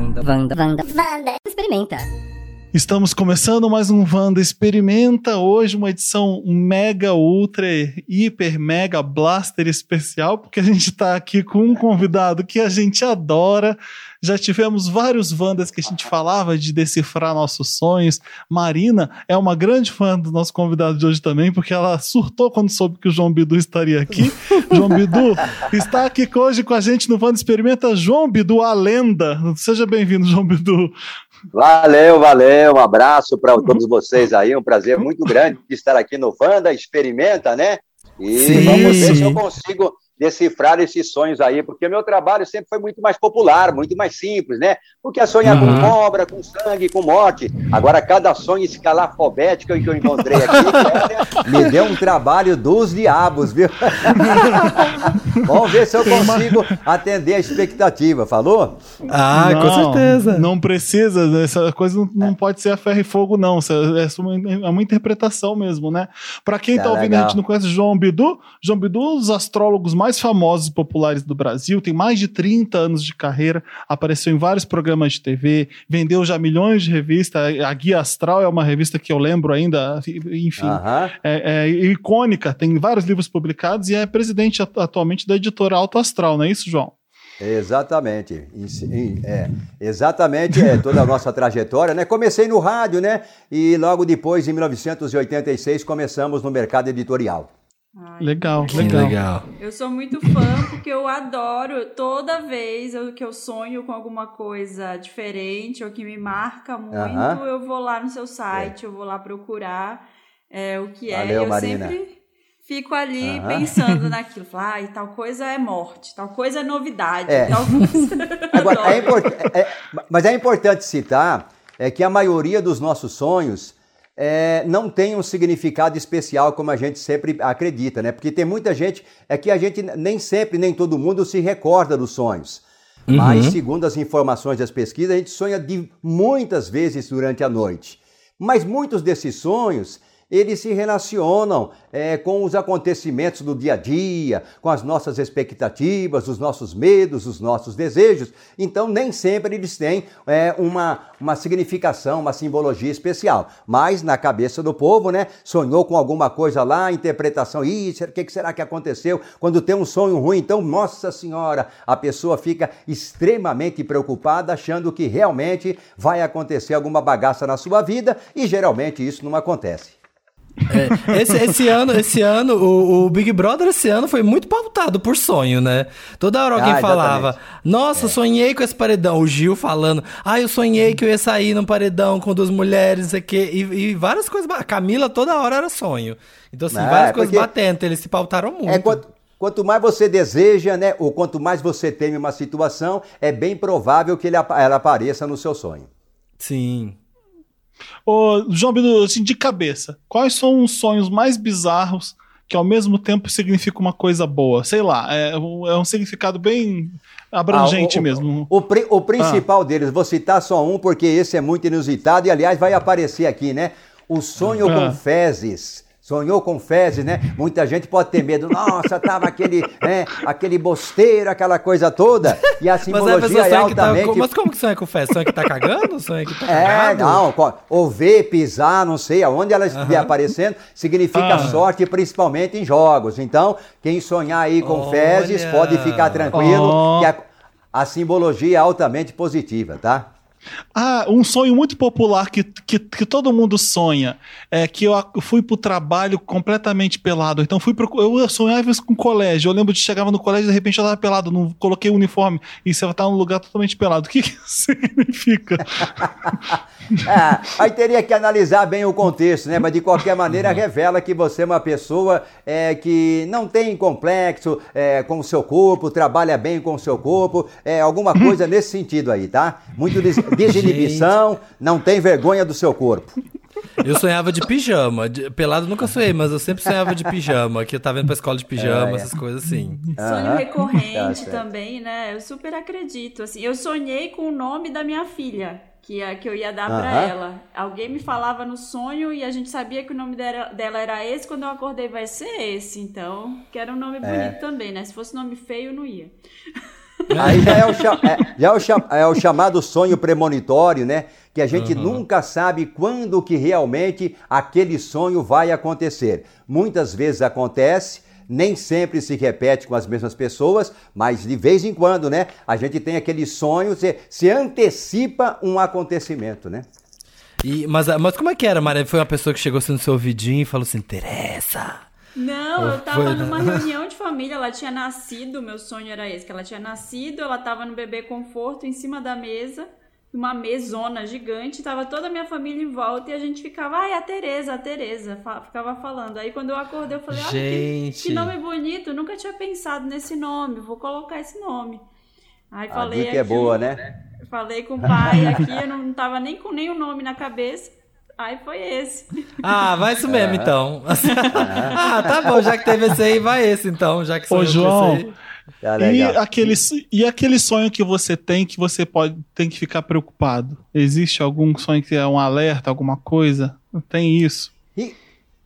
Vanda, Vanda, Vanda, Vanda. Experimenta. Estamos começando mais um Vanda Experimenta. Hoje, uma edição mega, ultra, hiper, mega blaster especial, porque a gente está aqui com um convidado que a gente adora. Já tivemos vários Wandas que a gente falava de decifrar nossos sonhos. Marina é uma grande fã do nosso convidado de hoje também, porque ela surtou quando soube que o João Bidu estaria aqui. João Bidu está aqui hoje com a gente no Wanda Experimenta. João Bidu, a lenda. Seja bem-vindo, João Bidu. Valeu, valeu, um abraço para todos vocês aí, um prazer muito grande estar aqui no Wanda Experimenta, né? E sim, vamos ver se eu consigo decifrar esses sonhos aí, porque meu trabalho sempre foi muito mais popular, muito mais simples, né? Porque é sonhar uhum. com cobra, com sangue, com morte. Agora, cada sonho escalafobético que eu encontrei aqui me deu um trabalho dos diabos, viu? Vamos ver se eu consigo atender a expectativa, falou? Ah, não, com certeza. Não precisa, essa coisa não, não pode ser a ferro e fogo, não. É uma, é uma interpretação mesmo, né? Para quem tá, tá ouvindo, legal. a gente não conhece João Bidu, João Bidu, os astrólogos mais mais famosos e populares do Brasil, tem mais de 30 anos de carreira, apareceu em vários programas de TV, vendeu já milhões de revistas. A Guia Astral é uma revista que eu lembro ainda, enfim, é, é, icônica, tem vários livros publicados e é presidente atualmente da editora Alto Astral, não é isso, João? Exatamente, é, exatamente é, toda a nossa trajetória, né? Comecei no rádio, né? E logo depois, em 1986, começamos no mercado editorial. Ai, legal, legal, legal. Eu sou muito fã porque eu adoro toda vez que eu sonho com alguma coisa diferente ou que me marca muito, uh -huh. eu vou lá no seu site, é. eu vou lá procurar é, o que é. eu Marina. sempre fico ali uh -huh. pensando naquilo. Falar, ah, tal coisa é morte, tal coisa é novidade, é. tal coisa. Agora, é import... É, é, mas é importante citar é que a maioria dos nossos sonhos é, não tem um significado especial como a gente sempre acredita, né? Porque tem muita gente, é que a gente nem sempre, nem todo mundo se recorda dos sonhos. Uhum. Mas, segundo as informações das pesquisas, a gente sonha de muitas vezes durante a noite. Mas muitos desses sonhos, eles se relacionam é, com os acontecimentos do dia a dia, com as nossas expectativas, os nossos medos, os nossos desejos. Então, nem sempre eles têm é, uma, uma significação, uma simbologia especial. Mas na cabeça do povo, né? Sonhou com alguma coisa lá, interpretação, isso, o que será que aconteceu? Quando tem um sonho ruim, então, nossa senhora, a pessoa fica extremamente preocupada, achando que realmente vai acontecer alguma bagaça na sua vida e geralmente isso não acontece. É, esse, esse, ano, esse ano o, o, Big Brother esse ano foi muito pautado por sonho, né? Toda hora alguém ah, falava, nossa, é. sonhei com esse paredão. O Gil falando, ah, eu sonhei que eu ia sair num paredão com duas mulheres, aqui, e, e várias coisas. A Camila toda hora era sonho. Então, assim, ah, várias coisas batendo, eles se pautaram muito. É, quanto, quanto, mais você deseja, né? Ou quanto mais você teme uma situação, é bem provável que ele, ela apareça no seu sonho. Sim. Ô, João Bidu, assim, de cabeça, quais são os sonhos mais bizarros que ao mesmo tempo significam uma coisa boa? Sei lá, é, é um significado bem abrangente ah, o, mesmo. O, o, o principal ah. deles, vou citar só um, porque esse é muito inusitado e, aliás, vai aparecer aqui, né? O sonho ah. com fezes. Sonhou com fezes, né? Muita gente pode ter medo. Nossa, tava aquele, né, aquele bosteiro, aquela coisa toda. E a simbologia é, altamente... Tá, mas como que sonha com fezes? Sonha que tá cagando? Sonha que tá É, cagado? não. Ou ver, pisar, não sei, aonde ela estiver uhum. aparecendo, significa uhum. sorte, principalmente em jogos. Então, quem sonhar aí com Olha. fezes, pode ficar tranquilo, oh. que a, a simbologia é altamente positiva, tá? Ah, um sonho muito popular que, que, que, todo mundo sonha é que eu fui pro trabalho completamente pelado. Então fui pro, eu sonhava isso com colégio. Eu lembro de chegava no colégio e de repente eu tava pelado, não coloquei o uniforme e você tá num lugar totalmente pelado. O que, que isso significa? é, aí teria que analisar bem o contexto, né? Mas de qualquer maneira revela que você é uma pessoa é, que não tem complexo é, com o seu corpo, trabalha bem com o seu corpo, é alguma coisa nesse sentido aí, tá? Muito des desinibição, não tem vergonha do seu corpo. Eu sonhava de pijama. De, pelado nunca sonhei, mas eu sempre sonhava de pijama, que eu tava indo pra escola de pijama, é, essas coisas assim. Sonho recorrente tá também, né? Eu super acredito. Assim, eu sonhei com o nome da minha filha. Que, que eu ia dar para ela. Alguém me falava no sonho e a gente sabia que o nome dela, dela era esse. Quando eu acordei, vai ser esse. Então, que era um nome é. bonito também, né? Se fosse nome feio, não ia. Aí já é o, é, já é o, é o chamado sonho premonitório, né? Que a gente uhum. nunca sabe quando que realmente aquele sonho vai acontecer. Muitas vezes acontece, nem sempre se repete com as mesmas pessoas, mas de vez em quando, né? A gente tem aquele sonho, se, se antecipa um acontecimento, né? E, mas, mas como é que era, Maria? Foi uma pessoa que chegou assim no seu ouvidinho e falou assim, Teresa... Não, eu tava foi, numa reunião de família, ela tinha nascido, meu sonho era esse, que ela tinha nascido, ela tava no bebê conforto em cima da mesa, uma mesona gigante, tava toda a minha família em volta e a gente ficava, ai, a Tereza, a Tereza, ficava falando. Aí quando eu acordei, eu falei, olha que, que, nome bonito, nunca tinha pensado nesse nome, vou colocar esse nome. Aí a falei. Dica é boa, né? Falei com o pai aqui, eu não tava nem com nenhum nome na cabeça. Aí foi esse. Ah, vai isso mesmo, então. ah, tá bom, já que teve esse aí, vai esse então, já que Ô, João, ah, e, aquele, e aquele sonho que você tem que você pode tem que ficar preocupado? Existe algum sonho que é um alerta, alguma coisa? Tem isso?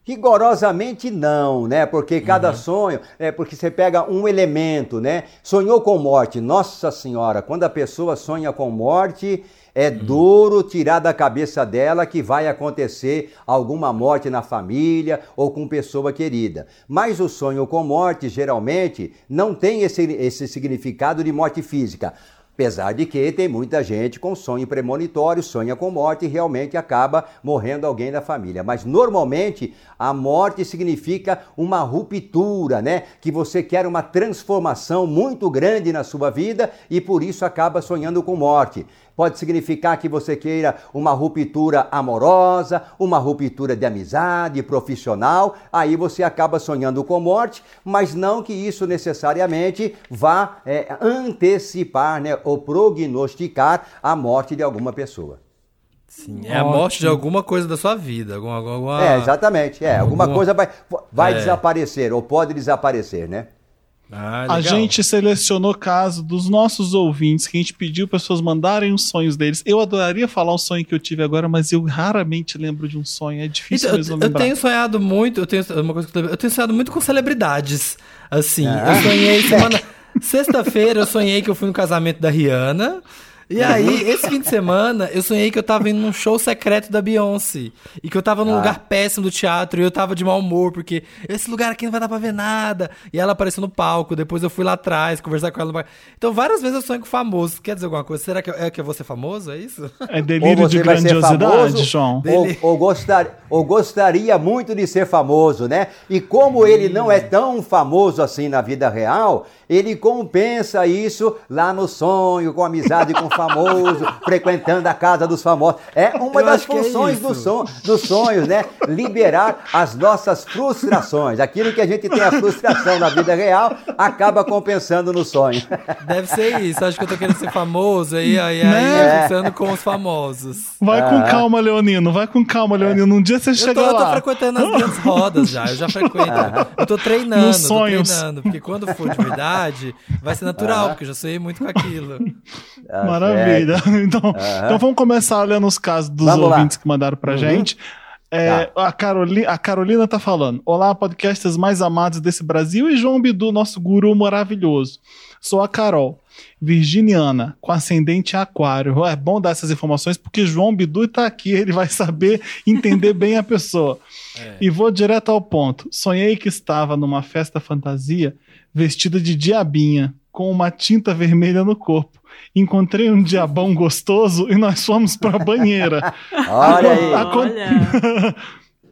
Rigorosamente não, né? Porque cada uhum. sonho, é porque você pega um elemento, né? Sonhou com morte. Nossa Senhora, quando a pessoa sonha com morte, é uhum. duro tirar da cabeça dela que vai acontecer alguma morte na família ou com pessoa querida. Mas o sonho com morte, geralmente, não tem esse, esse significado de morte física. Apesar de que tem muita gente com sonho premonitório, sonha com morte e realmente acaba morrendo alguém da família. Mas normalmente a morte significa uma ruptura, né? Que você quer uma transformação muito grande na sua vida e por isso acaba sonhando com morte. Pode significar que você queira uma ruptura amorosa, uma ruptura de amizade, profissional. Aí você acaba sonhando com morte, mas não que isso necessariamente vá é, antecipar né, ou prognosticar a morte de alguma pessoa. Sim, é a morte de alguma coisa da sua vida. Alguma, alguma... É, exatamente. É, alguma, alguma coisa vai, vai é. desaparecer ou pode desaparecer, né? Ah, a gente selecionou caso dos nossos ouvintes que a gente pediu pessoas mandarem os sonhos deles. Eu adoraria falar o sonho que eu tive agora, mas eu raramente lembro de um sonho. É difícil então, mesmo eu, lembrar. Eu tenho sonhado muito, eu tenho uma coisa que eu, eu tenho sonhado muito com celebridades. Assim, ah. eu sonhei semana sexta-feira eu sonhei que eu fui no casamento da Rihanna. E aí, uhum. esse fim de semana, eu sonhei que eu tava indo num show secreto da Beyoncé. E que eu tava num ah. lugar péssimo do teatro e eu tava de mau humor, porque esse lugar aqui não vai dar pra ver nada. E ela apareceu no palco, depois eu fui lá atrás conversar com ela. Então, várias vezes eu sonho com famoso. Quer dizer alguma coisa? Será que eu, é que eu vou ser famoso? É isso? É delírio de grandiosidade, João. Ou, ou, gostar, ou gostaria muito de ser famoso, né? E como ele não é tão famoso assim na vida real, ele compensa isso lá no sonho, com amizade com famoso, frequentando a casa dos famosos. É uma Eu das é funções é do son, dos sonhos, né? Liberar as nossas frustrações. Aquilo que a gente tem a frustração na vida real, acaba compensando no sonho. Deve ser isso. Acho que eu tô querendo ser famoso aí, aí, né? aí é. com os famosos. Vai com calma, Leonino. Vai com calma, Leonino. Um dia você chega lá. Eu tô frequentando as grandes rodas já. Eu já frequento. Eu tô treinando, Nos sonhos. tô treinando. Porque quando for de verdade, vai ser natural, porque eu já sonhei muito com aquilo. Ah, Maravilha. Então, então vamos começar olhando os casos dos vamos ouvintes lá. que mandaram pra uhum. gente. É, tá. a, Carolina, a Carolina tá falando: Olá, podcasters mais amados desse Brasil e João Bidu, nosso guru maravilhoso. Sou a Carol, virginiana, com ascendente aquário. É bom dar essas informações porque João Bidu tá aqui, ele vai saber entender bem a pessoa. É. E vou direto ao ponto. Sonhei que estava numa festa fantasia vestida de diabinha, com uma tinta vermelha no corpo. Encontrei um diabão gostoso e nós fomos para a banheira. Olha aí. Olha.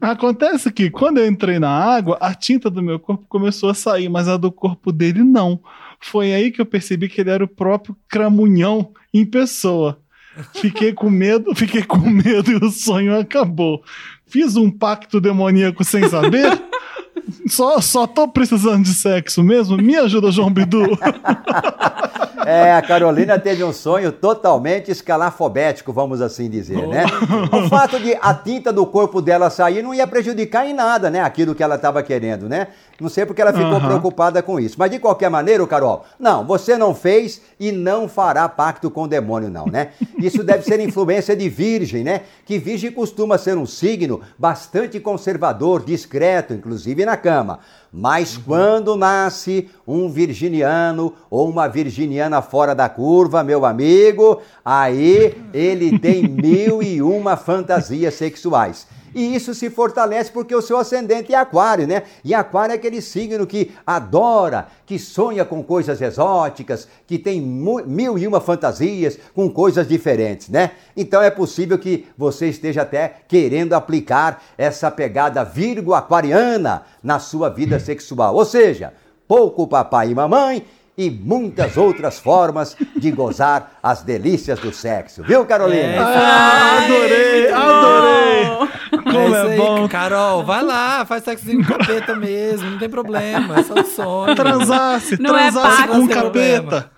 Acontece que quando eu entrei na água, a tinta do meu corpo começou a sair, mas a do corpo dele não. Foi aí que eu percebi que ele era o próprio cramunhão em pessoa. Fiquei com medo, fiquei com medo e o sonho acabou. Fiz um pacto demoníaco sem saber. Só, só tô precisando de sexo mesmo? Me ajuda, João Bidu. É, a Carolina teve um sonho totalmente escalafobético, vamos assim dizer, né? O fato de a tinta do corpo dela sair não ia prejudicar em nada, né? Aquilo que ela estava querendo, né? Não sei porque ela ficou uhum. preocupada com isso. Mas de qualquer maneira, Carol, não, você não fez e não fará pacto com o demônio, não, né? Isso deve ser influência de Virgem, né? Que Virgem costuma ser um signo bastante conservador, discreto, inclusive na cama. Mas uhum. quando nasce um virginiano ou uma virginiana fora da curva, meu amigo, aí ele tem mil e uma fantasias sexuais. E isso se fortalece porque o seu ascendente é aquário, né? E aquário é aquele signo que adora, que sonha com coisas exóticas, que tem mil e uma fantasias com coisas diferentes, né? Então é possível que você esteja até querendo aplicar essa pegada virgo aquariana na sua vida sexual. Ou seja, pouco papai e mamãe e muitas outras formas de gozar as delícias do sexo. Viu, Carolina? É, ah, adorei, adorei. Como é, é bom. Carol, vai lá, faz sexo com capeta mesmo, não tem problema, é só um sonho. Transasse, não é transasse é com capeta.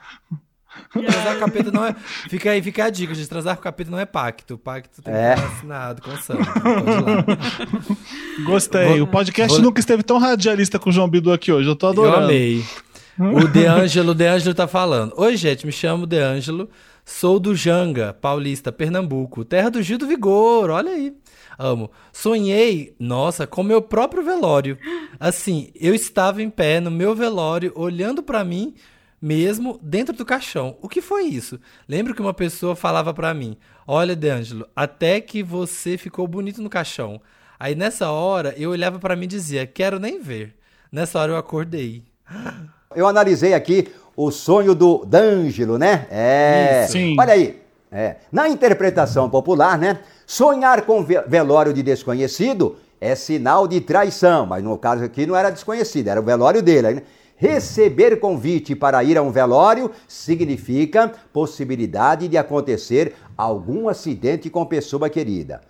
Transar com capeta não é. Fica aí, fica a dica, de transar com capeta não é pacto. O pacto tem é. que estar assinado com sangue. Gostei. Vou, o podcast vou... nunca esteve tão radialista com o João Bidu aqui hoje. Eu tô adorando. Eu amei. O De Angelo, De Angelo tá falando. Oi, gente, me chamo De Angelo. Sou do Janga, Paulista, Pernambuco, terra do Gil do Vigor, olha aí. Amo. Sonhei, nossa, com meu próprio velório. Assim, eu estava em pé no meu velório, olhando para mim mesmo dentro do caixão. O que foi isso? Lembro que uma pessoa falava para mim: "Olha, D'Angelo, até que você ficou bonito no caixão". Aí nessa hora eu olhava para mim e dizia: "Quero nem ver". Nessa hora eu acordei. Eu analisei aqui o sonho do D'Angelo, né? É. Sim. Olha aí. É. Na interpretação popular, né? Sonhar com velório de desconhecido é sinal de traição, mas no caso aqui não era desconhecido, era o velório dele. Né? Receber convite para ir a um velório significa possibilidade de acontecer algum acidente com pessoa querida.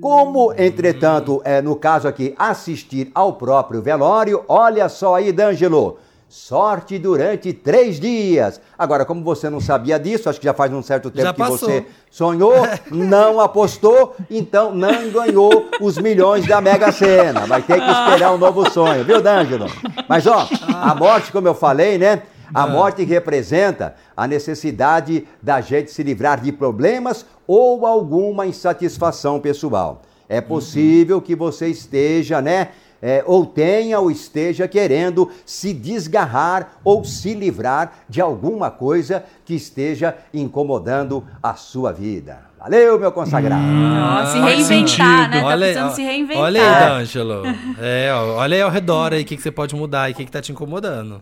Como, entretanto, é no caso aqui, assistir ao próprio velório, olha só aí, D'Angelo sorte durante três dias. Agora, como você não sabia disso, acho que já faz um certo tempo que você sonhou, não apostou, então não ganhou os milhões da Mega Sena. Vai ter que esperar um novo sonho, viu, D'Angelo? Mas, ó, a morte, como eu falei, né? A morte representa a necessidade da gente se livrar de problemas ou alguma insatisfação pessoal. É possível que você esteja, né, é, ou tenha ou esteja querendo se desgarrar ou se livrar de alguma coisa que esteja incomodando a sua vida. Valeu, meu consagrado. Hum, se reinventar, né? Tá olha, precisando se reinventar. Olha aí, D'Angelo. É, olha aí ao redor aí o que, que você pode mudar e o que, que tá te incomodando.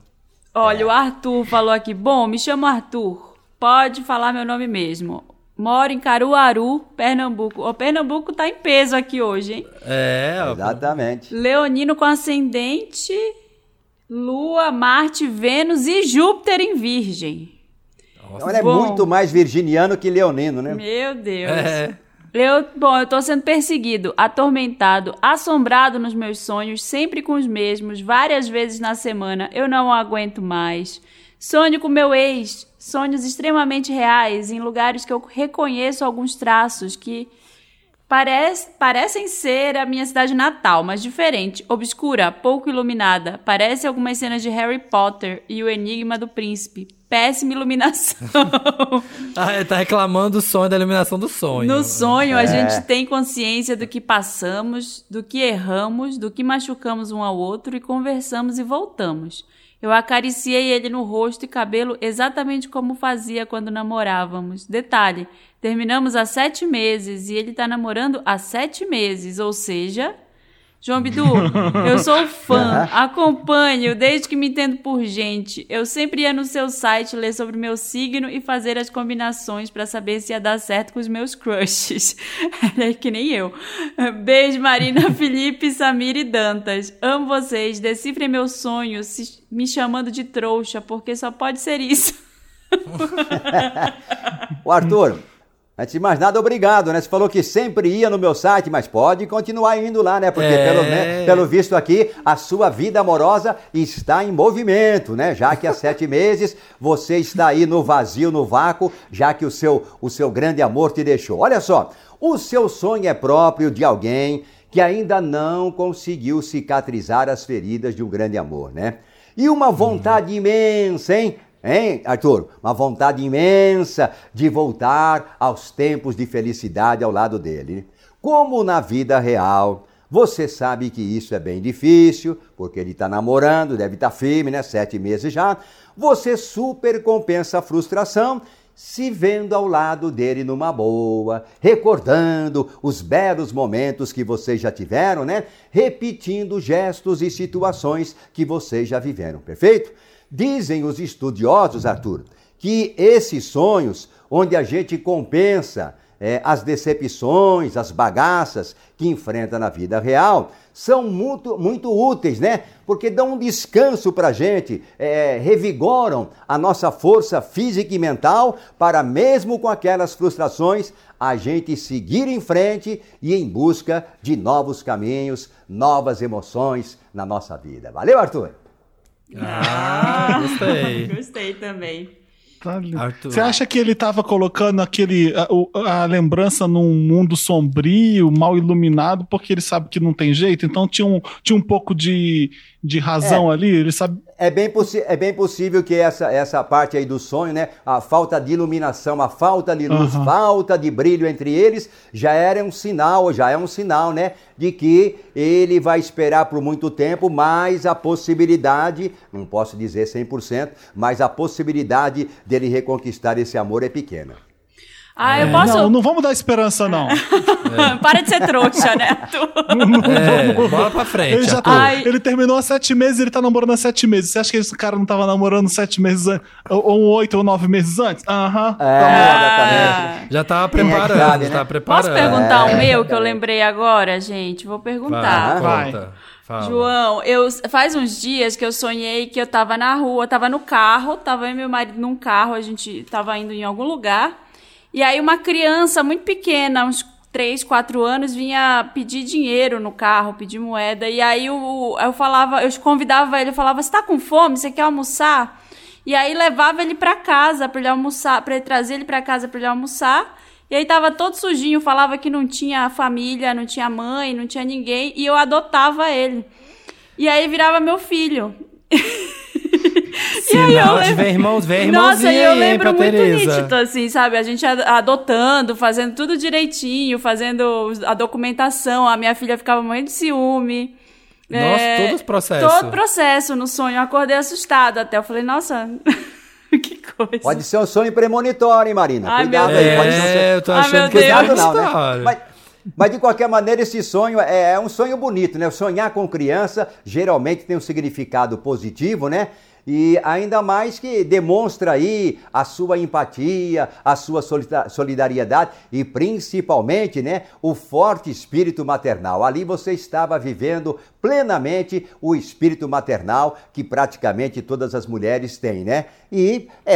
Olha, é. o Arthur falou aqui. Bom, me chamo Arthur. Pode falar meu nome mesmo. Moro em Caruaru, Pernambuco. O Pernambuco tá em peso aqui hoje, hein? É, exatamente. Leonino com ascendente, Lua, Marte, Vênus e Júpiter em Virgem. Nossa. Então, ele é muito mais virginiano que leonino, né? Meu Deus. É. Eu, bom, eu tô sendo perseguido, atormentado, assombrado nos meus sonhos, sempre com os mesmos, várias vezes na semana. Eu não aguento mais. Sonho com meu ex, sonhos extremamente reais, em lugares que eu reconheço alguns traços que parece, parecem ser a minha cidade natal, mas diferente, obscura, pouco iluminada. Parece algumas cenas de Harry Potter e o Enigma do Príncipe. Péssima iluminação. ah, tá reclamando do sonho, da iluminação do sonho. No sonho, é. a gente tem consciência do que passamos, do que erramos, do que machucamos um ao outro e conversamos e voltamos. Eu acariciei ele no rosto e cabelo exatamente como fazia quando namorávamos. Detalhe: terminamos há sete meses e ele tá namorando há sete meses, ou seja, João Bidu, eu sou fã, acompanho desde que me entendo por gente. Eu sempre ia no seu site ler sobre meu signo e fazer as combinações para saber se ia dar certo com os meus crushes. É que nem eu. Beijo, Marina, Felipe, Samir e Dantas. Amo vocês. Decifrem meu sonho me chamando de trouxa, porque só pode ser isso. o Arthur, Antes de mais nada, obrigado, né? Você falou que sempre ia no meu site, mas pode continuar indo lá, né? Porque é... pelo, né, pelo visto aqui, a sua vida amorosa está em movimento, né? Já que há sete meses você está aí no vazio, no vácuo, já que o seu, o seu grande amor te deixou. Olha só, o seu sonho é próprio de alguém que ainda não conseguiu cicatrizar as feridas de um grande amor, né? E uma vontade imensa, hein? Hein, Arthur? Uma vontade imensa de voltar aos tempos de felicidade ao lado dele. Como na vida real, Você sabe que isso é bem difícil, porque ele está namorando, deve estar tá firme, né? Sete meses já. Você super compensa a frustração se vendo ao lado dele numa boa, recordando os belos momentos que vocês já tiveram, né? Repetindo gestos e situações que vocês já viveram, perfeito? Dizem os estudiosos, Arthur, que esses sonhos, onde a gente compensa é, as decepções, as bagaças que enfrenta na vida real, são muito, muito úteis, né? Porque dão um descanso para a gente, é, revigoram a nossa força física e mental para, mesmo com aquelas frustrações, a gente seguir em frente e em busca de novos caminhos, novas emoções na nossa vida. Valeu, Arthur! Ah, gostei. gostei também. Tá Você acha que ele estava colocando aquele a, a, lembrança num mundo sombrio, mal iluminado, porque ele sabe que não tem jeito? Então tinha um, tinha um pouco de, de razão é. ali? Ele sabe. É bem, é bem possível que essa, essa parte aí do sonho, né? A falta de iluminação, a falta de luz, uhum. falta de brilho entre eles, já era um sinal, já é um sinal, né? De que ele vai esperar por muito tempo, mas a possibilidade, não posso dizer 100%, mas a possibilidade dele reconquistar esse amor é pequena. Ah, eu é. posso. Não, não vamos dar esperança, não. É. Para de ser trouxa, né? é, bola pra frente. Ele, já tá, ele terminou há sete meses e ele tá namorando há sete meses. Você acha que esse cara não tava namorando sete meses antes? Ou oito ou nove meses antes? Aham. Uhum, é, Já tava preparando, já né? tava preparando. Posso perguntar o é. um meu que eu lembrei agora, gente? Vou perguntar. Vai. Vai. Fala. João, eu faz uns dias que eu sonhei que eu tava na rua, tava no carro, tava eu e meu marido num carro, a gente tava indo em algum lugar. E aí uma criança muito pequena, uns 3, 4 anos, vinha pedir dinheiro no carro, pedir moeda. E aí eu, eu falava, eu convidava ele, eu falava, você tá com fome? Você quer almoçar? E aí levava ele para casa para ele almoçar, para trazer ele para casa para ele almoçar. E aí tava todo sujinho, falava que não tinha família, não tinha mãe, não tinha ninguém, e eu adotava ele. E aí virava meu filho. Sinal de ver irmãos, ver Nossa, eu lembro muito Tereza. nítido, assim, sabe? A gente adotando, fazendo tudo direitinho, fazendo a documentação. A minha filha ficava morrendo de ciúme. Nossa, é, todo o processo. Todo o processo no sonho. Eu acordei assustada até. Eu falei, nossa. que coisa. Pode ser um sonho premonitório, hein, Marina? Ai, Cuidado aí. Pode ser um sonho... É, eu tô achando Ai, que Cuidado não, né? Mas, mas de qualquer maneira, esse sonho é, é um sonho bonito, né? Sonhar com criança geralmente tem um significado positivo, né? E ainda mais que demonstra aí a sua empatia, a sua solidariedade e principalmente, né, o forte espírito maternal. Ali você estava vivendo plenamente o espírito maternal que praticamente todas as mulheres têm, né? E é,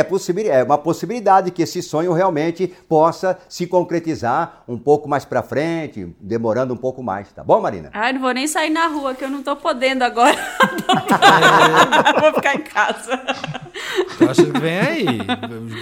é uma possibilidade que esse sonho realmente possa se concretizar um pouco mais para frente, demorando um pouco mais, tá bom, Marina? Ai, não vou nem sair na rua que eu não tô podendo agora. vou ficar em casa. Eu acho que vem aí.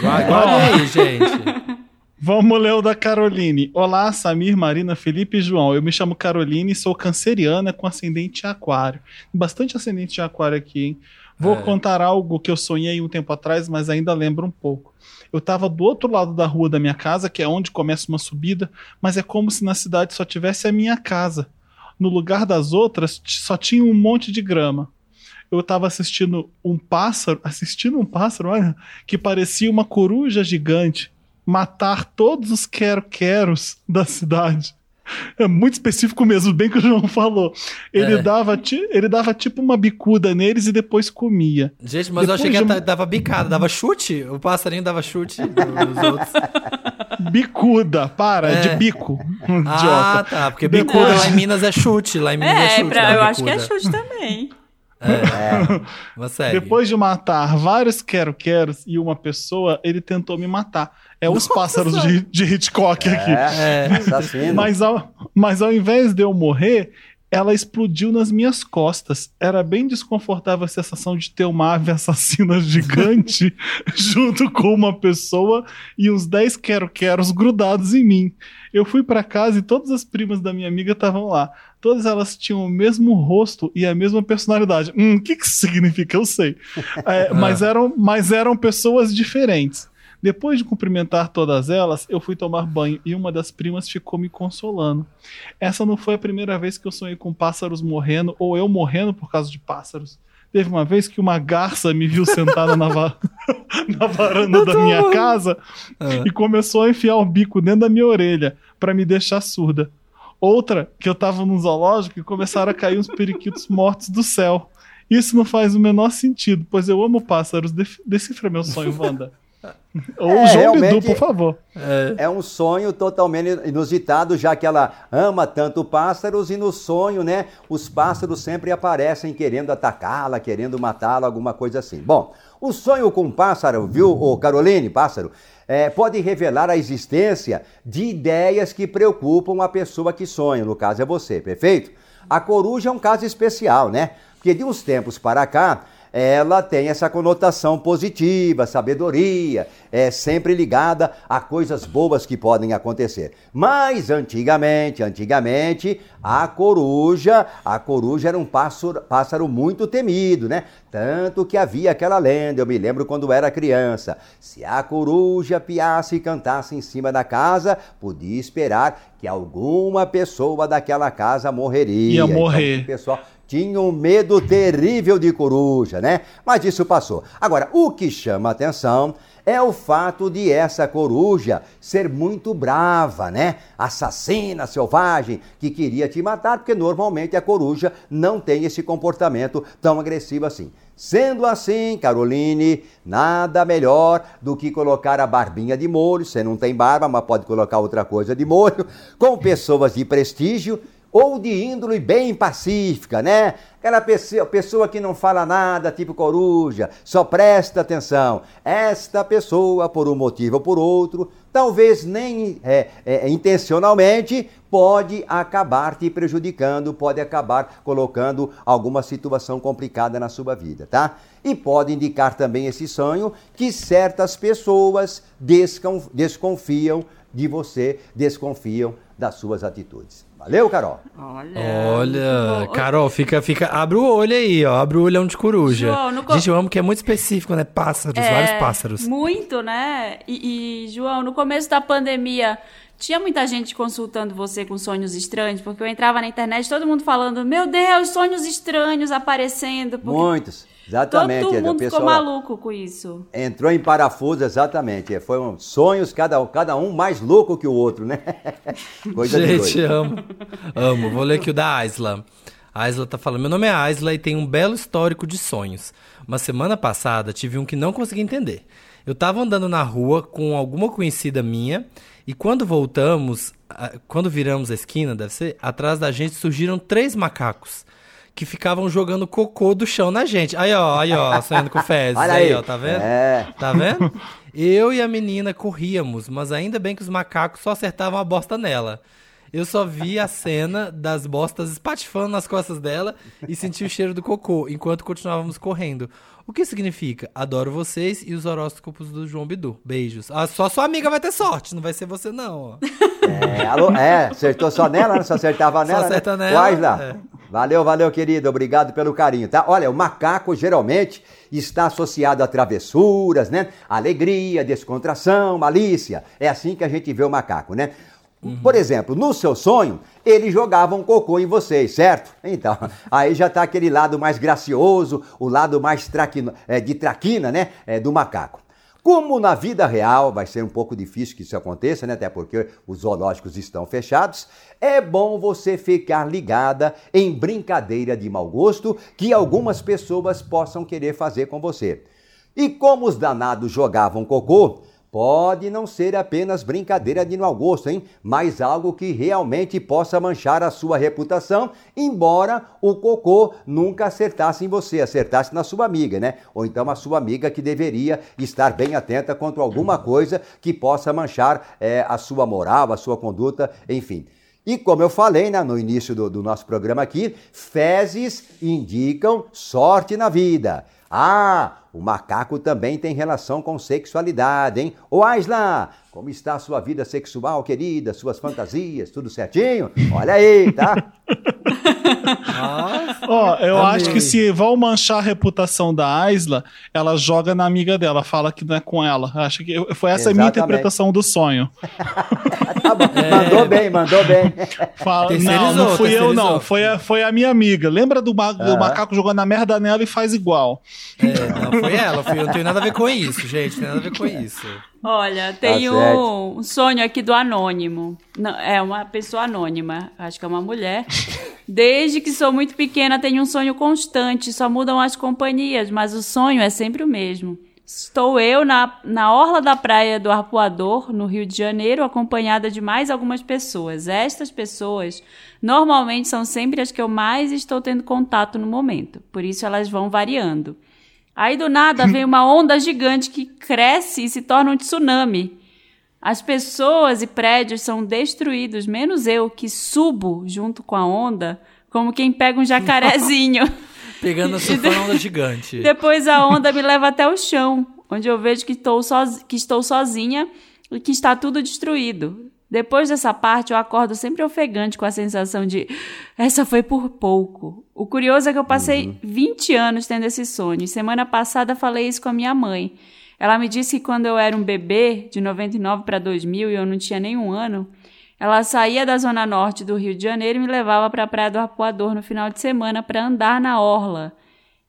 Guarda aí, gente. Vamos ler o da Caroline. Olá, Samir, Marina, Felipe e João. Eu me chamo Caroline e sou canceriana com ascendente em aquário. Bastante ascendente em aquário aqui, hein? Vou é. contar algo que eu sonhei um tempo atrás, mas ainda lembro um pouco. Eu estava do outro lado da rua da minha casa, que é onde começa uma subida, mas é como se na cidade só tivesse a minha casa. No lugar das outras, só tinha um monte de grama. Eu estava assistindo um pássaro, assistindo um pássaro, olha, que parecia uma coruja gigante matar todos os quero-queros da cidade. É muito específico mesmo, bem que o João falou. Ele, é. dava, ele dava tipo uma bicuda neles e depois comia. Gente, mas depois eu achei que de... dava bicada, dava chute? O passarinho dava chute nos outros. Bicuda, para, é. de bico. Ah, tá, porque bicuda depois... lá em Minas é chute, lá em Minas é, é chute. Pra, eu acho que é chute também. É. Depois de matar vários quero-queros e uma pessoa, ele tentou me matar. É os Nossa. pássaros de, de Hitchcock é, aqui. É, mas, ao, mas ao invés de eu morrer, ela explodiu nas minhas costas. Era bem desconfortável a sensação de ter uma ave assassina gigante junto com uma pessoa e uns 10 quero-queros grudados em mim. Eu fui para casa e todas as primas da minha amiga estavam lá. Todas elas tinham o mesmo rosto e a mesma personalidade. Hum, o que, que isso significa? Eu sei. É, mas, eram, mas eram pessoas diferentes. Depois de cumprimentar todas elas, eu fui tomar banho e uma das primas ficou me consolando. Essa não foi a primeira vez que eu sonhei com pássaros morrendo ou eu morrendo por causa de pássaros. Teve uma vez que uma garça me viu sentada na, va... na varanda da minha casa e começou a enfiar o bico dentro da minha orelha para me deixar surda. Outra, que eu tava no zoológico e começaram a cair uns periquitos mortos do céu. Isso não faz o menor sentido, pois eu amo pássaros. Decifra meu sonho, Wanda. Ou é, João Bidu, por favor. É. é. um sonho totalmente inusitado, já que ela ama tanto pássaros e no sonho, né, os pássaros sempre aparecem querendo atacá-la, querendo matá-la, alguma coisa assim. Bom, o sonho com pássaro, viu, ô Caroline, pássaro, é, pode revelar a existência de ideias que preocupam a pessoa que sonha, no caso é você, perfeito? A coruja é um caso especial, né? Porque de uns tempos para cá, ela tem essa conotação positiva, sabedoria, é sempre ligada a coisas boas que podem acontecer. Mas antigamente, antigamente, a coruja, a coruja era um pássaro, pássaro muito temido, né? Tanto que havia aquela lenda, eu me lembro quando era criança, se a coruja piasse e cantasse em cima da casa, podia esperar que alguma pessoa daquela casa morreria. Ia morrer. Então, pessoal, tinha um medo terrível de coruja, né? Mas isso passou. Agora, o que chama atenção é o fato de essa coruja ser muito brava, né? Assassina, selvagem, que queria te matar, porque normalmente a coruja não tem esse comportamento tão agressivo assim. Sendo assim, Caroline, nada melhor do que colocar a barbinha de molho. Você não tem barba, mas pode colocar outra coisa de molho, com pessoas de prestígio ou de índole bem pacífica, né? Aquela pessoa, que não fala nada, tipo coruja, só presta atenção. Esta pessoa, por um motivo ou por outro, talvez nem é, é, intencionalmente, pode acabar te prejudicando, pode acabar colocando alguma situação complicada na sua vida, tá? E pode indicar também esse sonho que certas pessoas desconfiam de você, desconfiam das suas atitudes. Valeu, Carol. Olha, Olha Carol, fica, fica, abre o olho aí, ó, abre o olhão de coruja. João, no... Gente, eu amo que é muito específico, né? Pássaros, é, vários pássaros. Muito, né? E, e, João, no começo da pandemia, tinha muita gente consultando você com sonhos estranhos, porque eu entrava na internet, todo mundo falando, meu Deus, sonhos estranhos aparecendo. Porque... Muitos. Exatamente. Todo mundo ficou maluco com isso. Entrou em parafuso, exatamente. Foi um, sonhos, cada, cada um mais louco que o outro, né? Coisa Gente, amo. Amo. Vou ler aqui o da Aisla. A Aisla tá falando: Meu nome é Aisla e tenho um belo histórico de sonhos. Uma semana passada tive um que não consegui entender. Eu tava andando na rua com alguma conhecida minha e quando voltamos, quando viramos a esquina, deve ser, atrás da gente surgiram três macacos que ficavam jogando cocô do chão na gente. Aí, ó, aí, ó, sonhando com fezes. Olha aí, aí, ó, tá vendo? É. Tá vendo? Eu e a menina corríamos, mas ainda bem que os macacos só acertavam a bosta nela. Eu só vi a cena das bostas espatifando nas costas dela e senti o cheiro do cocô, enquanto continuávamos correndo. O que significa? Adoro vocês e os horóscopos do João Bidu. Beijos. Ah, só sua amiga vai ter sorte, não vai ser você não, ó. É, alô, é acertou só nela, né? Só acertava nela. Só acerta né? nela. lá. É. Valeu, valeu, querido. Obrigado pelo carinho, tá? Olha, o macaco geralmente está associado a travessuras, né? Alegria, descontração, malícia. É assim que a gente vê o macaco, né? Uhum. Por exemplo, no seu sonho, ele jogava um cocô em vocês, certo? Então, aí já está aquele lado mais gracioso, o lado mais traquino, é, de traquina, né? É, do macaco. Como na vida real vai ser um pouco difícil que isso aconteça, né? até porque os zoológicos estão fechados, é bom você ficar ligada em brincadeira de mau gosto que algumas pessoas possam querer fazer com você. E como os danados jogavam cocô, Pode não ser apenas brincadeira de mau gosto, hein? Mas algo que realmente possa manchar a sua reputação, embora o cocô nunca acertasse em você, acertasse na sua amiga, né? Ou então a sua amiga que deveria estar bem atenta contra alguma coisa que possa manchar é, a sua moral, a sua conduta, enfim. E como eu falei né, no início do, do nosso programa aqui, fezes indicam sorte na vida. Ah, o macaco também tem relação com sexualidade, hein? Ô Aisla, como está a sua vida sexual, querida? Suas fantasias, tudo certinho? Olha aí, tá? Ó, eu Amei. acho que se vão manchar a reputação da Aisla, ela joga na amiga dela, fala que não é com ela. Acho que foi essa a minha interpretação do sonho. tá bom. É... Mandou bem, mandou bem. Fala, não, não fui eu, não. Foi a, foi a minha amiga. Lembra do, ma do macaco jogando a merda nela e faz igual? É, não foi ela. Fui, eu não tenho nada a ver com isso, gente. Não tem nada a ver com isso. Olha, tem tá um sonho aqui do anônimo. Não, é uma pessoa anônima, acho que é uma mulher. Desde que sou muito pequena, tenho um sonho constante, só mudam as companhias, mas o sonho é sempre o mesmo. Estou eu na, na orla da praia do Arpoador, no Rio de Janeiro, acompanhada de mais algumas pessoas. Estas pessoas normalmente são sempre as que eu mais estou tendo contato no momento, por isso elas vão variando. Aí do nada vem uma onda gigante que cresce e se torna um tsunami. As pessoas e prédios são destruídos, menos eu, que subo junto com a onda, como quem pega um jacarezinho. Pegando a onda gigante. Depois a onda me leva até o chão, onde eu vejo que estou, soz... que estou sozinha e que está tudo destruído. Depois dessa parte, eu acordo sempre ofegante com a sensação de essa foi por pouco. O curioso é que eu passei uhum. 20 anos tendo esse sonho. Semana passada falei isso com a minha mãe. Ela me disse que quando eu era um bebê, de 99 para 2000, e eu não tinha nenhum ano, ela saía da zona norte do Rio de Janeiro e me levava para a Praia do Arpoador no final de semana para andar na orla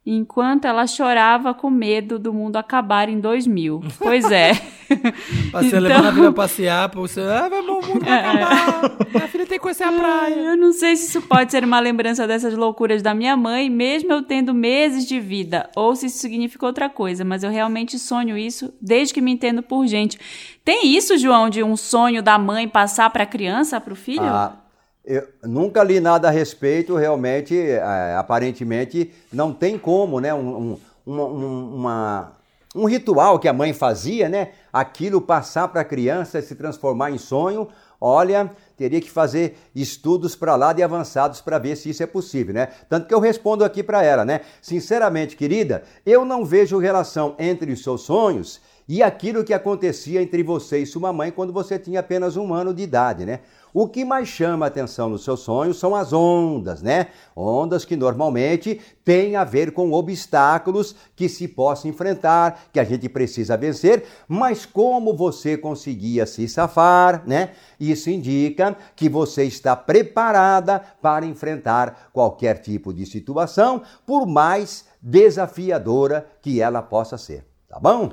enquanto ela chorava com medo do mundo acabar em 2000. Pois é. Você então... levando a filha passear, você, ah, vai, o mundo vai é. acabar. Minha filha tem que conhecer a praia. Eu não sei se isso pode ser uma lembrança dessas loucuras da minha mãe, mesmo eu tendo meses de vida, ou se isso significa outra coisa, mas eu realmente sonho isso desde que me entendo por gente. Tem isso, João, de um sonho da mãe passar para a criança, para o filho? Ah. Eu nunca li nada a respeito, realmente, é, aparentemente, não tem como, né? Um, um, um, uma, um ritual que a mãe fazia, né? Aquilo passar para a criança se transformar em sonho. Olha, teria que fazer estudos para lá de avançados para ver se isso é possível, né? Tanto que eu respondo aqui para ela, né? Sinceramente, querida, eu não vejo relação entre os seus sonhos e aquilo que acontecia entre você e sua mãe quando você tinha apenas um ano de idade, né? O que mais chama atenção nos seus sonhos são as ondas, né? Ondas que normalmente têm a ver com obstáculos que se possa enfrentar, que a gente precisa vencer, mas como você conseguia se safar, né? Isso indica que você está preparada para enfrentar qualquer tipo de situação, por mais desafiadora que ela possa ser. Tá bom?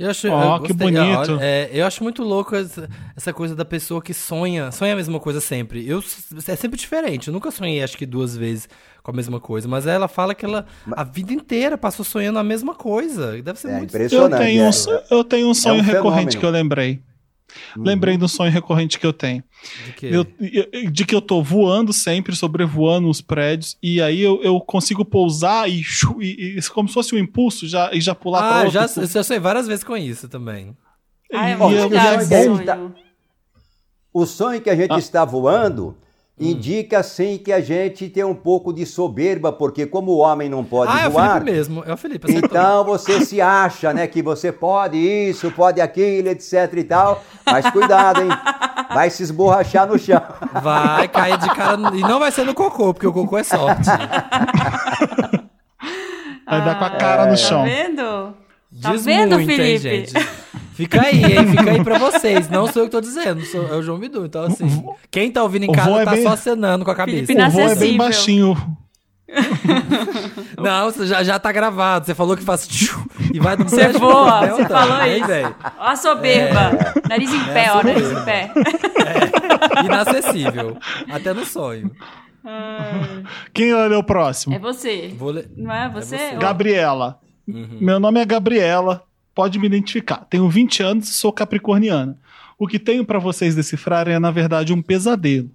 Eu acho, oh, eu que bonito. É, eu acho muito louco essa, essa, coisa da pessoa que sonha, sonha a mesma coisa sempre. Eu é sempre diferente. Eu nunca sonhei, acho que duas vezes com a mesma coisa, mas ela fala que ela a vida inteira passou sonhando a mesma coisa. Deve ser é muito impressionante. Eu tenho, um, eu tenho um sonho é um recorrente que eu lembrei. Uhum. Lembrei do sonho recorrente que eu tenho. De, eu, de que eu tô voando sempre, sobrevoando os prédios, e aí eu, eu consigo pousar e, e, e, como se fosse um impulso já, e já pular ah, para outro. Já, eu sei várias vezes com isso também. Ah, é muito legal esse sonho. O sonho que a gente ah. está voando indica sim que a gente tem um pouco de soberba, porque como o homem não pode ah, voar. É o Felipe mesmo, é o Felipe. Então você se acha, né, que você pode isso, pode aquilo, etc e tal. Mas cuidado, hein? Vai se esborrachar no chão. Vai cair de cara no... e não vai ser no cocô, porque o cocô é sorte. Vai dar com a cara no chão. Tá vendo? Tá Diz vendo, muito, Felipe? Hein, gente? Fica aí, hein? Fica aí pra vocês. Não sou eu que tô dizendo, sou, é o João Bidu. Então, assim, quem tá ouvindo em casa é tá bem... só acenando com a cabeça. O voo é bem baixinho. Não, você já, já tá gravado. Você falou que faz tchu, e vai do Você voa, você falou isso. Ó a soberba. É, nariz em é pé, ó, nariz em pé. É, inacessível. Até no sonho. Quem é o próximo? É você. Não é você? É você. Gabriela. Uhum. Meu nome é Gabriela pode me identificar. Tenho 20 anos e sou capricorniana. O que tenho para vocês decifrar é, na verdade, um pesadelo.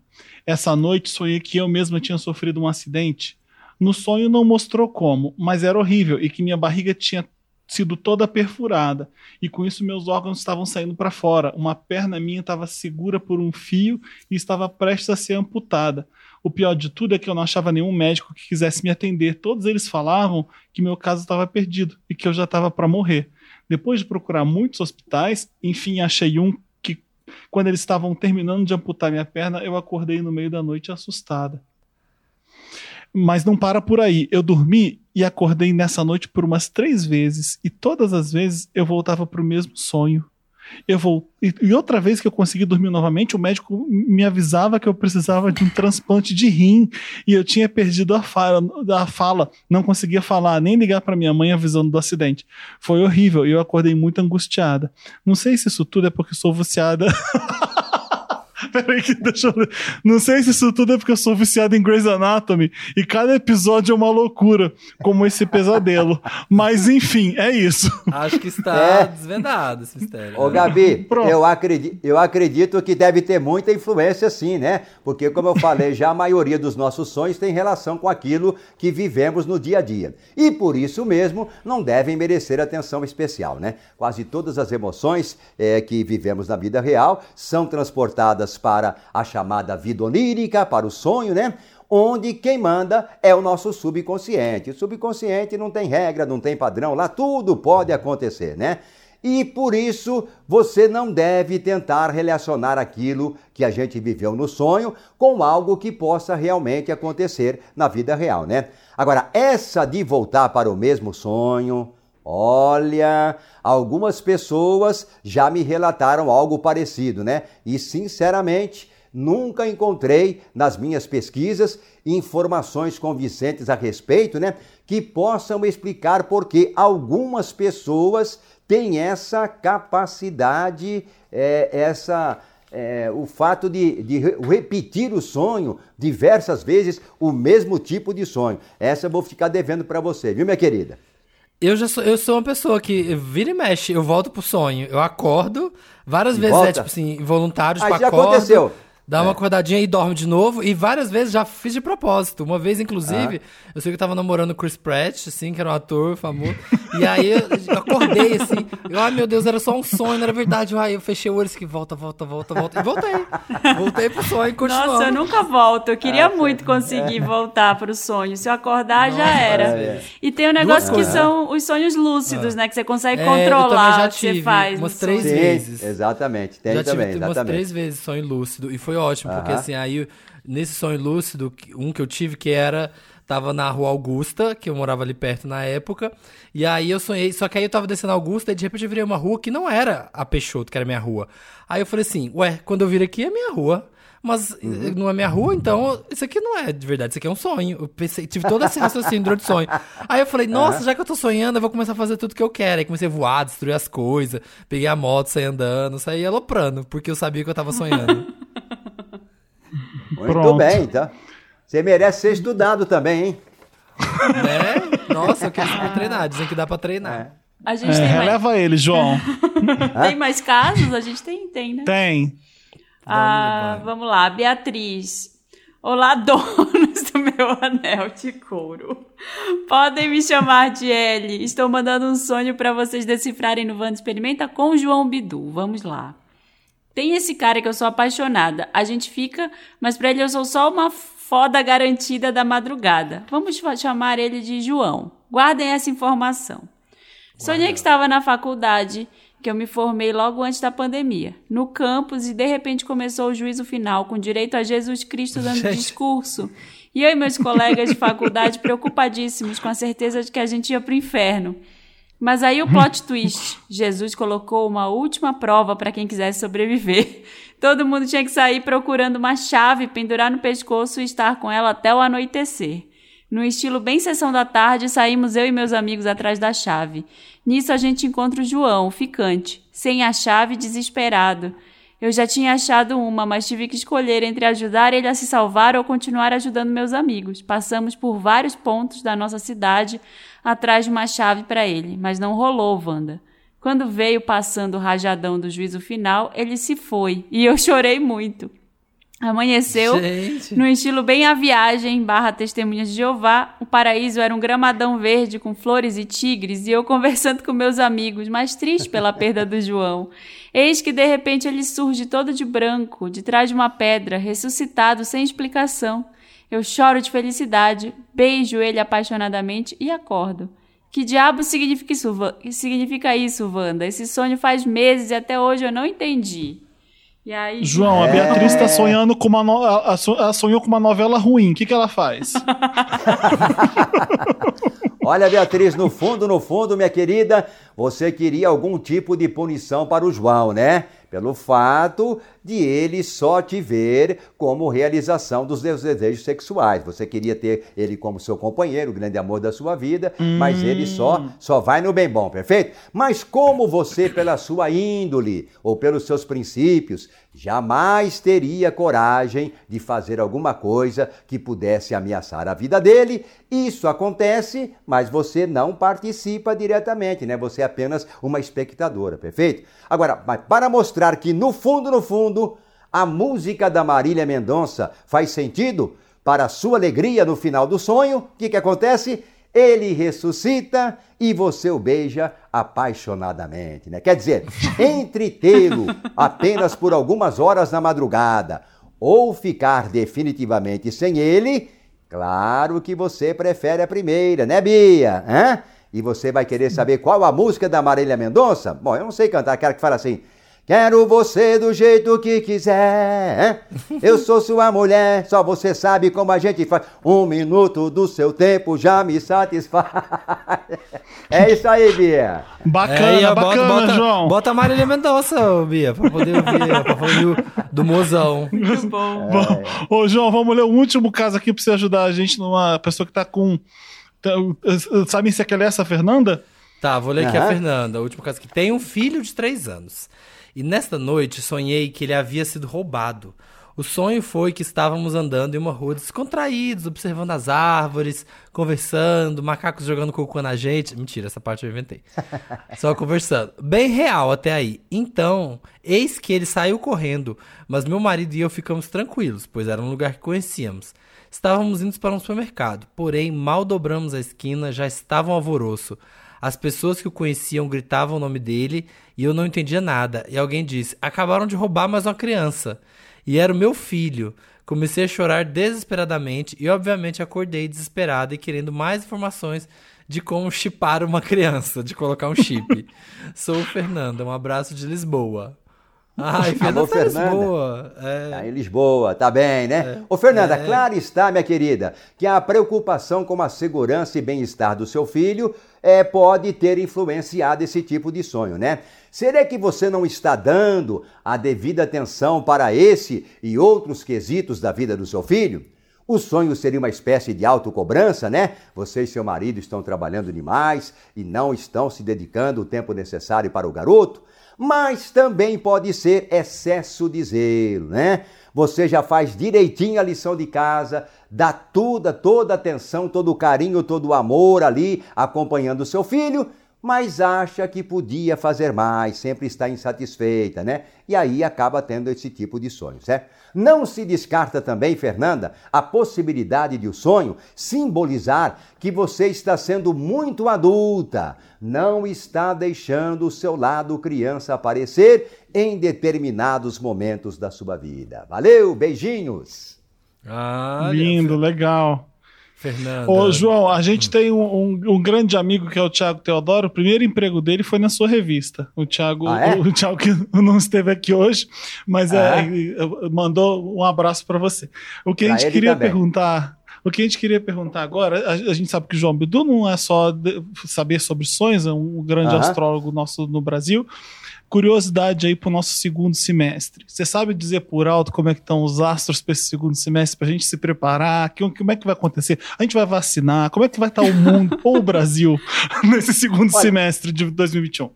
Essa noite sonhei que eu mesma tinha sofrido um acidente. No sonho não mostrou como, mas era horrível e que minha barriga tinha sido toda perfurada e com isso meus órgãos estavam saindo para fora. Uma perna minha estava segura por um fio e estava prestes a ser amputada. O pior de tudo é que eu não achava nenhum médico que quisesse me atender. Todos eles falavam que meu caso estava perdido e que eu já estava para morrer. Depois de procurar muitos hospitais, enfim, achei um que, quando eles estavam terminando de amputar minha perna, eu acordei no meio da noite assustada. Mas não para por aí. Eu dormi e acordei nessa noite por umas três vezes. E todas as vezes eu voltava para o mesmo sonho. Eu vou e, outra vez que eu consegui dormir novamente, o médico me avisava que eu precisava de um transplante de rim e eu tinha perdido a fala, a fala não conseguia falar nem ligar para minha mãe avisando do acidente. Foi horrível e eu acordei muito angustiada. Não sei se isso tudo é porque sou viciada Peraí, que deixa eu ler. Não sei se isso tudo é porque eu sou viciado em Grey's Anatomy e cada episódio é uma loucura, como esse pesadelo. Mas enfim, é isso. Acho que está é. desvendado esse mistério. Ô, Gabi, eu acredito, eu acredito que deve ter muita influência sim, né? Porque, como eu falei, já a maioria dos nossos sonhos tem relação com aquilo que vivemos no dia a dia. E por isso mesmo não devem merecer atenção especial, né? Quase todas as emoções é, que vivemos na vida real são transportadas para a chamada vida onírica, para o sonho, né? Onde quem manda é o nosso subconsciente. O subconsciente não tem regra, não tem padrão, lá tudo pode acontecer, né? E por isso você não deve tentar relacionar aquilo que a gente viveu no sonho com algo que possa realmente acontecer na vida real, né? Agora, essa de voltar para o mesmo sonho, Olha, algumas pessoas já me relataram algo parecido, né? E sinceramente, nunca encontrei nas minhas pesquisas informações convincentes a respeito, né? Que possam explicar por que algumas pessoas têm essa capacidade, é, essa. É, o fato de, de repetir o sonho diversas vezes, o mesmo tipo de sonho. Essa eu vou ficar devendo para você, viu, minha querida? Eu já sou, eu sou uma pessoa que vira e mexe, eu volto pro sonho. Eu acordo, várias e vezes é, volta. é tipo assim, involuntário, tipo, ah, já acordo, aconteceu dá uma é. acordadinha e dorme de novo. E várias vezes já fiz de propósito. Uma vez, inclusive, ah. eu sei que eu tava namorando o Chris Pratt, assim, que era um ator famoso. e aí eu acordei, assim. Eu, ai meu Deus, era só um sonho, não era verdade. Aí eu fechei o olho e que volta, volta, volta, volta. E voltei. Voltei pro sonho e continuou. Nossa, eu nunca volto. Eu queria Nossa. muito conseguir voltar pro sonho. Se eu acordar, Nossa, já era. É. E tem um negócio que são os sonhos lúcidos, ah. né? Que você consegue é, controlar o que você faz. Umas três sonho. vezes. Exatamente. Tem já também, tive exatamente. umas três vezes sonho lúcido. E foi foi ótimo, porque assim, aí nesse sonho lúcido, um que eu tive que era tava na rua Augusta, que eu morava ali perto na época, e aí eu sonhei, só que aí eu tava descendo a Augusta e de repente eu virei uma rua que não era a Peixoto, que era minha rua. Aí eu falei assim, ué, quando eu vir aqui é minha rua. Mas uhum. não é minha rua, então isso aqui não é de verdade, isso aqui é um sonho. Eu pensei, tive todo esse raciocínio durante o sonho. Aí eu falei, nossa, já que eu tô sonhando, eu vou começar a fazer tudo que eu quero. Aí comecei a voar, destruir as coisas, peguei a moto, saí andando, saí aloprando, porque eu sabia que eu tava sonhando. Muito Pronto. bem, tá? Você merece ser estudado também, hein? Né? Nossa, eu quero super treinar. Dizem que dá pra treinar. É. A gente é, tem releva mais... ele, João. tem mais casos? A gente tem, tem, né? Tem. Ah, vamos lá, Beatriz. Olá, donos do meu anel de couro. Podem me chamar de L. Estou mandando um sonho para vocês decifrarem no Vanda Experimenta com João Bidu. Vamos lá. Tem esse cara que eu sou apaixonada. A gente fica, mas para ele eu sou só uma foda garantida da madrugada. Vamos chamar ele de João. Guardem essa informação. Guarda. Sonhei que estava na faculdade, que eu me formei logo antes da pandemia, no campus e de repente começou o juízo final com direito a Jesus Cristo dando gente. discurso. E eu e meus colegas de faculdade preocupadíssimos com a certeza de que a gente ia para o inferno. Mas aí o plot twist. Jesus colocou uma última prova para quem quisesse sobreviver. Todo mundo tinha que sair procurando uma chave, pendurar no pescoço e estar com ela até o anoitecer. No estilo bem sessão da tarde, saímos eu e meus amigos atrás da chave. Nisso a gente encontra o João, ficante, sem a chave, desesperado. Eu já tinha achado uma, mas tive que escolher entre ajudar ele a se salvar ou continuar ajudando meus amigos. Passamos por vários pontos da nossa cidade atrás de uma chave para ele, mas não rolou, Wanda. Quando veio passando o rajadão do juízo final, ele se foi e eu chorei muito. Amanheceu Gente. no estilo bem a viagem, barra testemunhas de Jeová. O paraíso era um gramadão verde com flores e tigres e eu conversando com meus amigos, mais triste pela perda do João. Eis que de repente ele surge todo de branco, de trás de uma pedra, ressuscitado sem explicação. Eu choro de felicidade, beijo ele apaixonadamente e acordo. Que diabo significa isso, significa isso, Wanda? Esse sonho faz meses e até hoje eu não entendi. E aí, João, a Beatriz está sonhando com uma no... ela sonhou com uma novela ruim. O que, que ela faz? Olha, Beatriz, no fundo, no fundo, minha querida, você queria algum tipo de punição para o João, né? Pelo fato de ele só te ver como realização dos seus desejos sexuais. Você queria ter ele como seu companheiro, o grande amor da sua vida, hum. mas ele só só vai no bem bom, perfeito? Mas como você, pela sua índole ou pelos seus princípios, jamais teria coragem de fazer alguma coisa que pudesse ameaçar a vida dele. Isso acontece, mas você não participa diretamente, né? Você é apenas uma espectadora, perfeito? Agora, para mostrar que no fundo, no fundo, a música da Marília Mendonça faz sentido para a sua alegria no final do sonho, o que, que acontece? ele ressuscita e você o beija apaixonadamente, né? Quer dizer, entre tê-lo apenas por algumas horas na madrugada ou ficar definitivamente sem ele, claro que você prefere a primeira, né, Bia? Hã? E você vai querer saber qual a música da Marília Mendonça? Bom, eu não sei cantar aquela que fala assim: Quero você do jeito que quiser. Eu sou sua mulher, só você sabe como a gente faz. Um minuto do seu tempo já me satisfaz. É isso aí, Bia. Bacana, é, bacana, bota, João. Bota a Marília Mendonça, Bia, pra poder ouvir, pra ouvir do mozão. Muito bom. É. Ô, João, vamos ler o último caso aqui pra você ajudar a gente numa pessoa que tá com. Tá, sabe se é essa Fernanda? Tá, vou ler aqui a Fernanda, o último caso que tem um filho de três anos. E nesta noite sonhei que ele havia sido roubado. O sonho foi que estávamos andando em uma rua descontraídos, observando as árvores, conversando, macacos jogando cocô na gente. Mentira, essa parte eu inventei. Só conversando. Bem real até aí. Então, eis que ele saiu correndo, mas meu marido e eu ficamos tranquilos, pois era um lugar que conhecíamos. Estávamos indo para um supermercado, porém, mal dobramos a esquina, já estava um alvoroço. As pessoas que o conheciam gritavam o nome dele e eu não entendia nada. E alguém disse: Acabaram de roubar mais uma criança. E era o meu filho. Comecei a chorar desesperadamente e, obviamente, acordei desesperada e querendo mais informações de como chipar uma criança, de colocar um chip. Sou Fernanda, um abraço de Lisboa. Ai, Fernanda, Alô, tá Fernanda. Lisboa. É. Tá em Lisboa, tá bem, né? É. Ô, Fernanda, é. claro está, minha querida, que a preocupação com a segurança e bem-estar do seu filho é, pode ter influenciado esse tipo de sonho, né? Será que você não está dando a devida atenção para esse e outros quesitos da vida do seu filho? O sonho seria uma espécie de autocobrança, né? Você e seu marido estão trabalhando demais e não estão se dedicando o tempo necessário para o garoto mas também pode ser excesso de zelo, né? Você já faz direitinho a lição de casa, dá toda, toda atenção, todo o carinho, todo o amor ali, acompanhando o seu filho, mas acha que podia fazer mais, sempre está insatisfeita, né? E aí acaba tendo esse tipo de sonho, certo? Não se descarta também, Fernanda, a possibilidade de o sonho simbolizar que você está sendo muito adulta, não está deixando o seu lado criança aparecer em determinados momentos da sua vida. Valeu, beijinhos! Ah, Lindo, legal. Fernanda. Ô, João, a gente tem um, um, um, grande amigo que é o Thiago Teodoro. O primeiro emprego dele foi na sua revista. O Thiago, ah, é? o, o Thiago que não esteve aqui hoje, mas ah, é, é? mandou um abraço para você. O que pra a gente queria também. perguntar. O que a gente queria perguntar agora, a, a gente sabe que o João Bidu não é só de, saber sobre sonhos, é um grande astrólogo nosso no Brasil curiosidade aí para o nosso segundo semestre. Você sabe dizer por alto como é que estão os astros para esse segundo semestre, para a gente se preparar? Que, como é que vai acontecer? A gente vai vacinar? Como é que vai estar o mundo ou o Brasil nesse segundo Olha, semestre de 2021?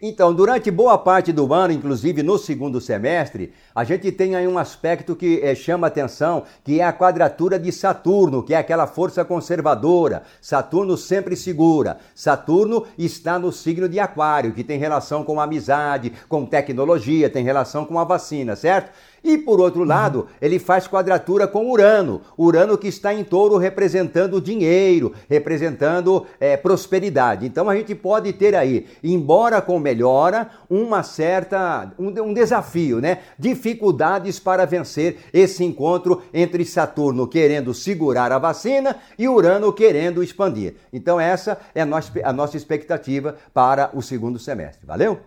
Então, durante boa parte do ano, inclusive no segundo semestre, a gente tem aí um aspecto que é, chama atenção, que é a quadratura de Saturno, que é aquela força conservadora. Saturno sempre segura. Saturno está no signo de Aquário, que tem relação com amizade, com tecnologia, tem relação com a vacina, certo? E por outro uhum. lado, ele faz quadratura com Urano. Urano que está em touro representando dinheiro, representando é, prosperidade. Então a gente pode ter aí, embora com melhora, uma certa. um, um desafio, né? Dificuldades para vencer esse encontro entre Saturno querendo segurar a vacina e Urano querendo expandir. Então, essa é a nossa, a nossa expectativa para o segundo semestre. Valeu?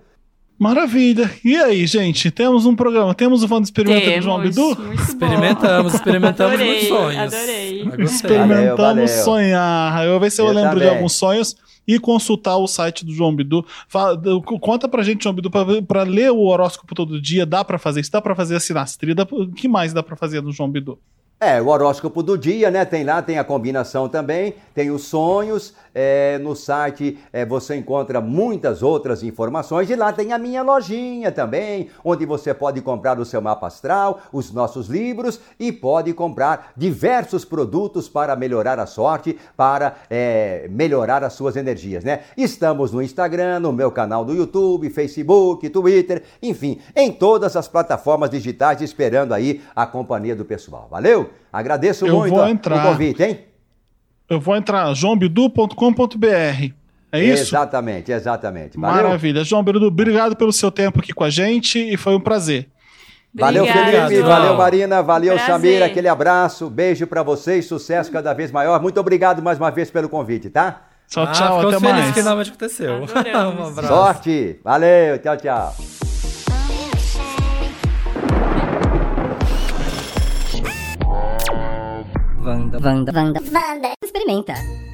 Maravilha. E aí, gente? Temos um programa. Temos o Vanda Experimenta do João Bidu? Experimentamos, experimentamos adorei, muitos sonhos. Adorei. Experimentamos valeu, valeu. sonhar. Eu vou ver se eu, eu lembro também. de alguns sonhos e consultar o site do João Bidu. Fala, conta pra gente, João Bidu, pra, pra ler o horóscopo todo dia. Dá pra fazer isso? Dá pra fazer a sinastria? O que mais dá pra fazer no João Bidu? É, o horóscopo do dia, né? Tem lá, tem a combinação também, tem os sonhos. É, no site é, você encontra muitas outras informações e lá tem a minha lojinha também, onde você pode comprar o seu mapa astral, os nossos livros e pode comprar diversos produtos para melhorar a sorte, para é, melhorar as suas energias, né? Estamos no Instagram, no meu canal do YouTube, Facebook, Twitter, enfim, em todas as plataformas digitais esperando aí a companhia do pessoal. Valeu? Agradeço eu muito vou entrar. o convite, hein? Eu vou entrar joãobidu.com.br. É isso? Exatamente, exatamente. Valeu. Maravilha. João Bidu, obrigado pelo seu tempo aqui com a gente e foi um prazer. Valeu, Felipe. Valeu, Marina. Valeu, prazer. Samir. Aquele abraço. Beijo para vocês. Sucesso cada vez maior. Muito obrigado mais uma vez pelo convite, tá? Tchau, ah, tchau. Até mais. finalmente aconteceu. um abraço. Sorte. Valeu. Tchau, tchau. Vanda, Vanda, Vanda, Vanda. Experimenta.